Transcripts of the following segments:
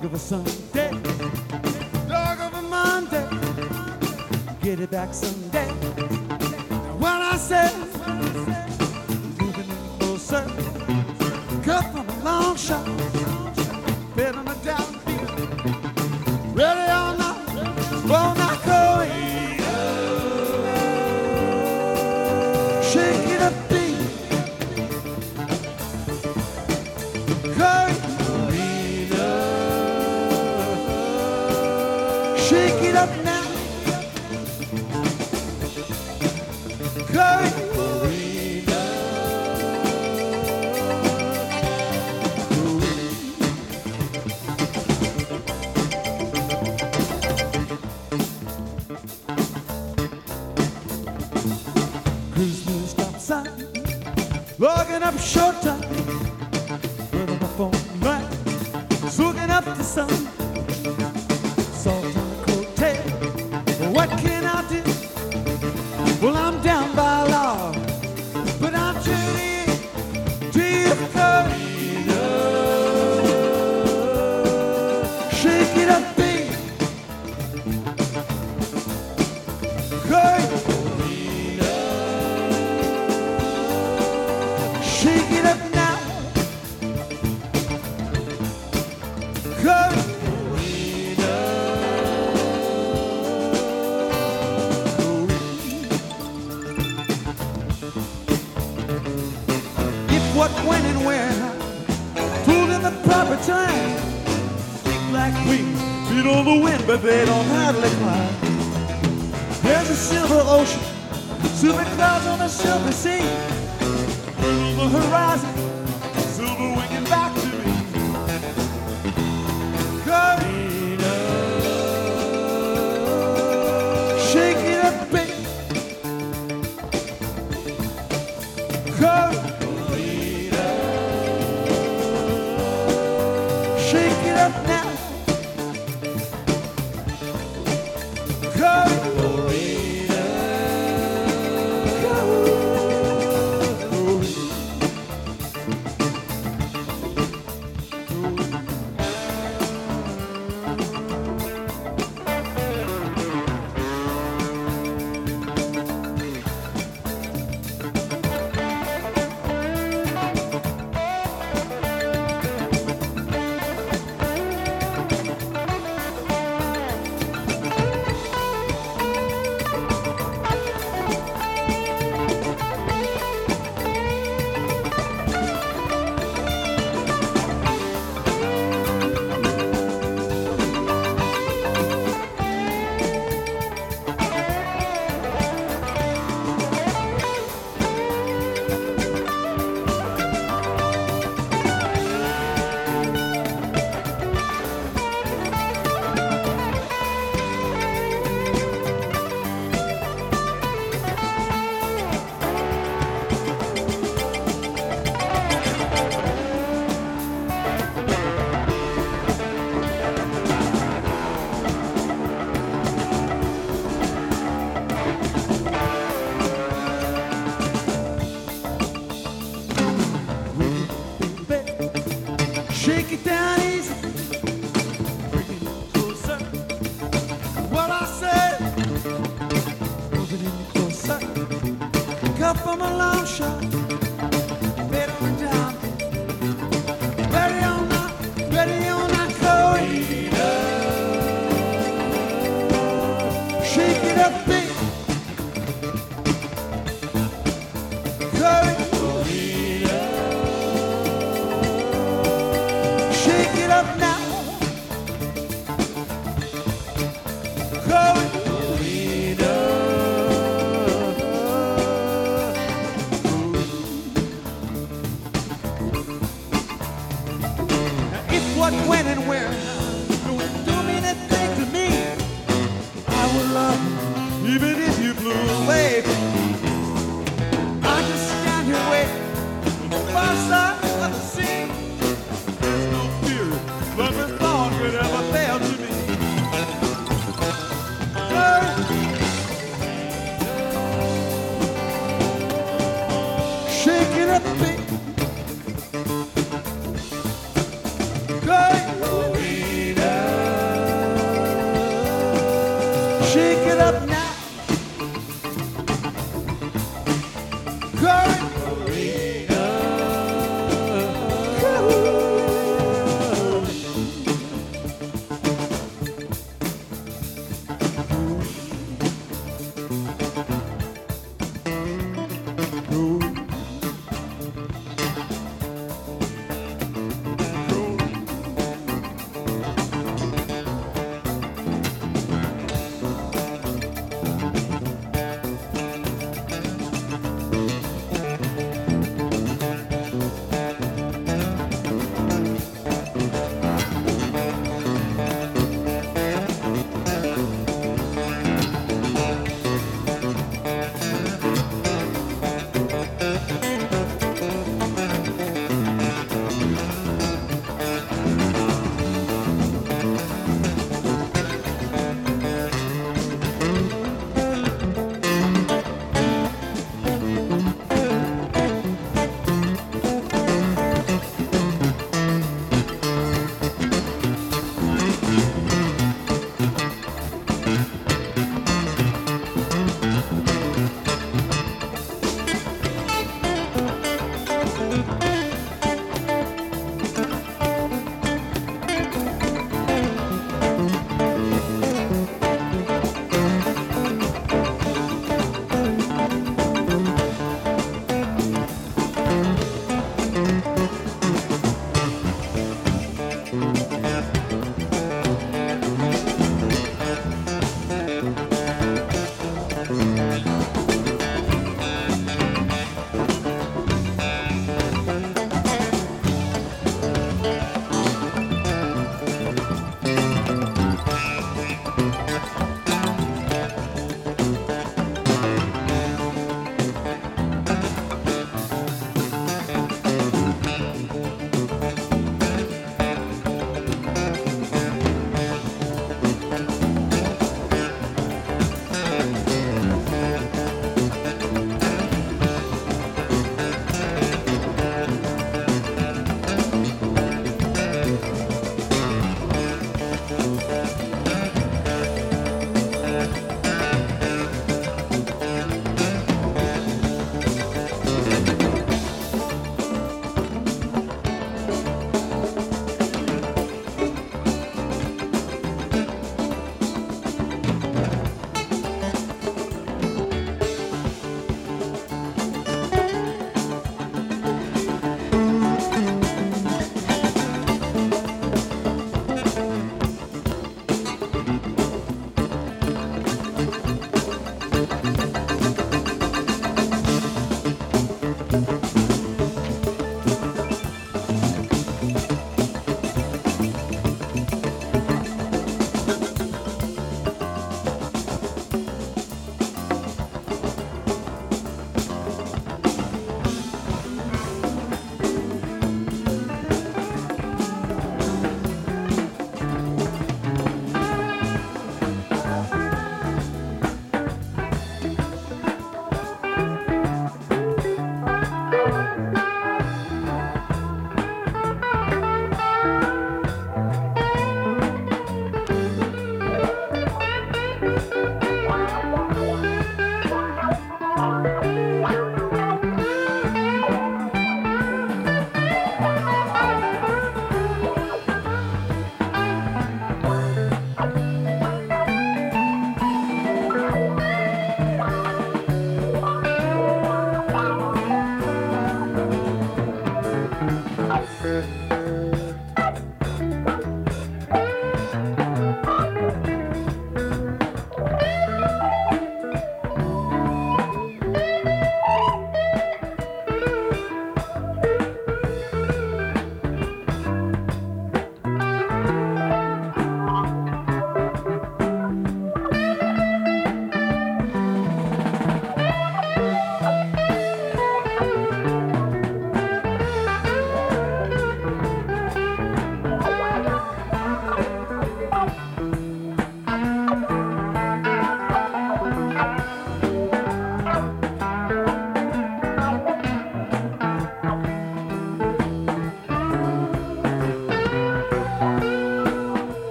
dog of a Sunday, dog of a Monday, get it back someday. When I said, moving in closer, cut from a long shot. feet on the wind, but they don't hardly climb. There's a silver ocean, silver clouds on a silver sea. Over the horizon,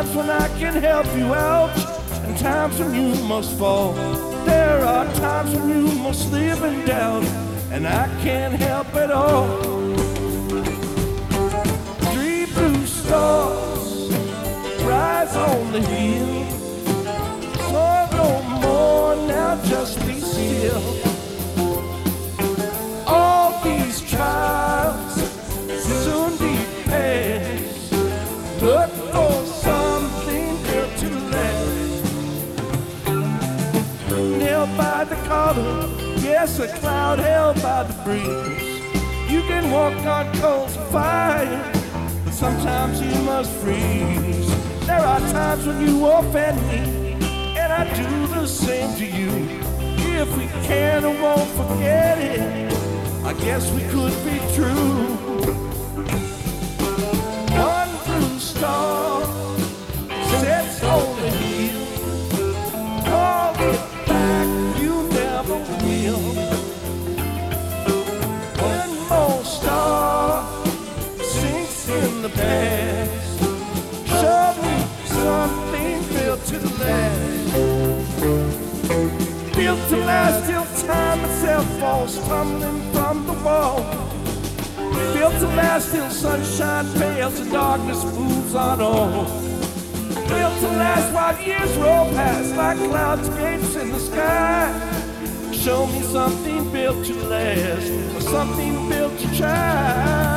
times when I can help you out, and times when you must fall. There are times when you must live in doubt, and I can't help it all. Walk on coals of fire, but sometimes you must freeze. There are times when you offend me, and I do the same to you. If we can or won't forget it, I guess we could be true. Falls tumbling from the wall. Built to last till sunshine fails and darkness moves on all. Built to last while years roll past like cloudscapes in the sky. Show me something built to last or something built to try.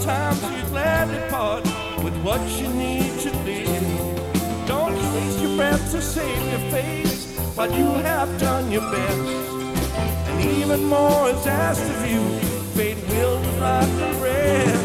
Other times you gladly part with what you need to live. Don't waste your breath to save your face, but you have done your best. And even more is asked of you, fate will write the rest.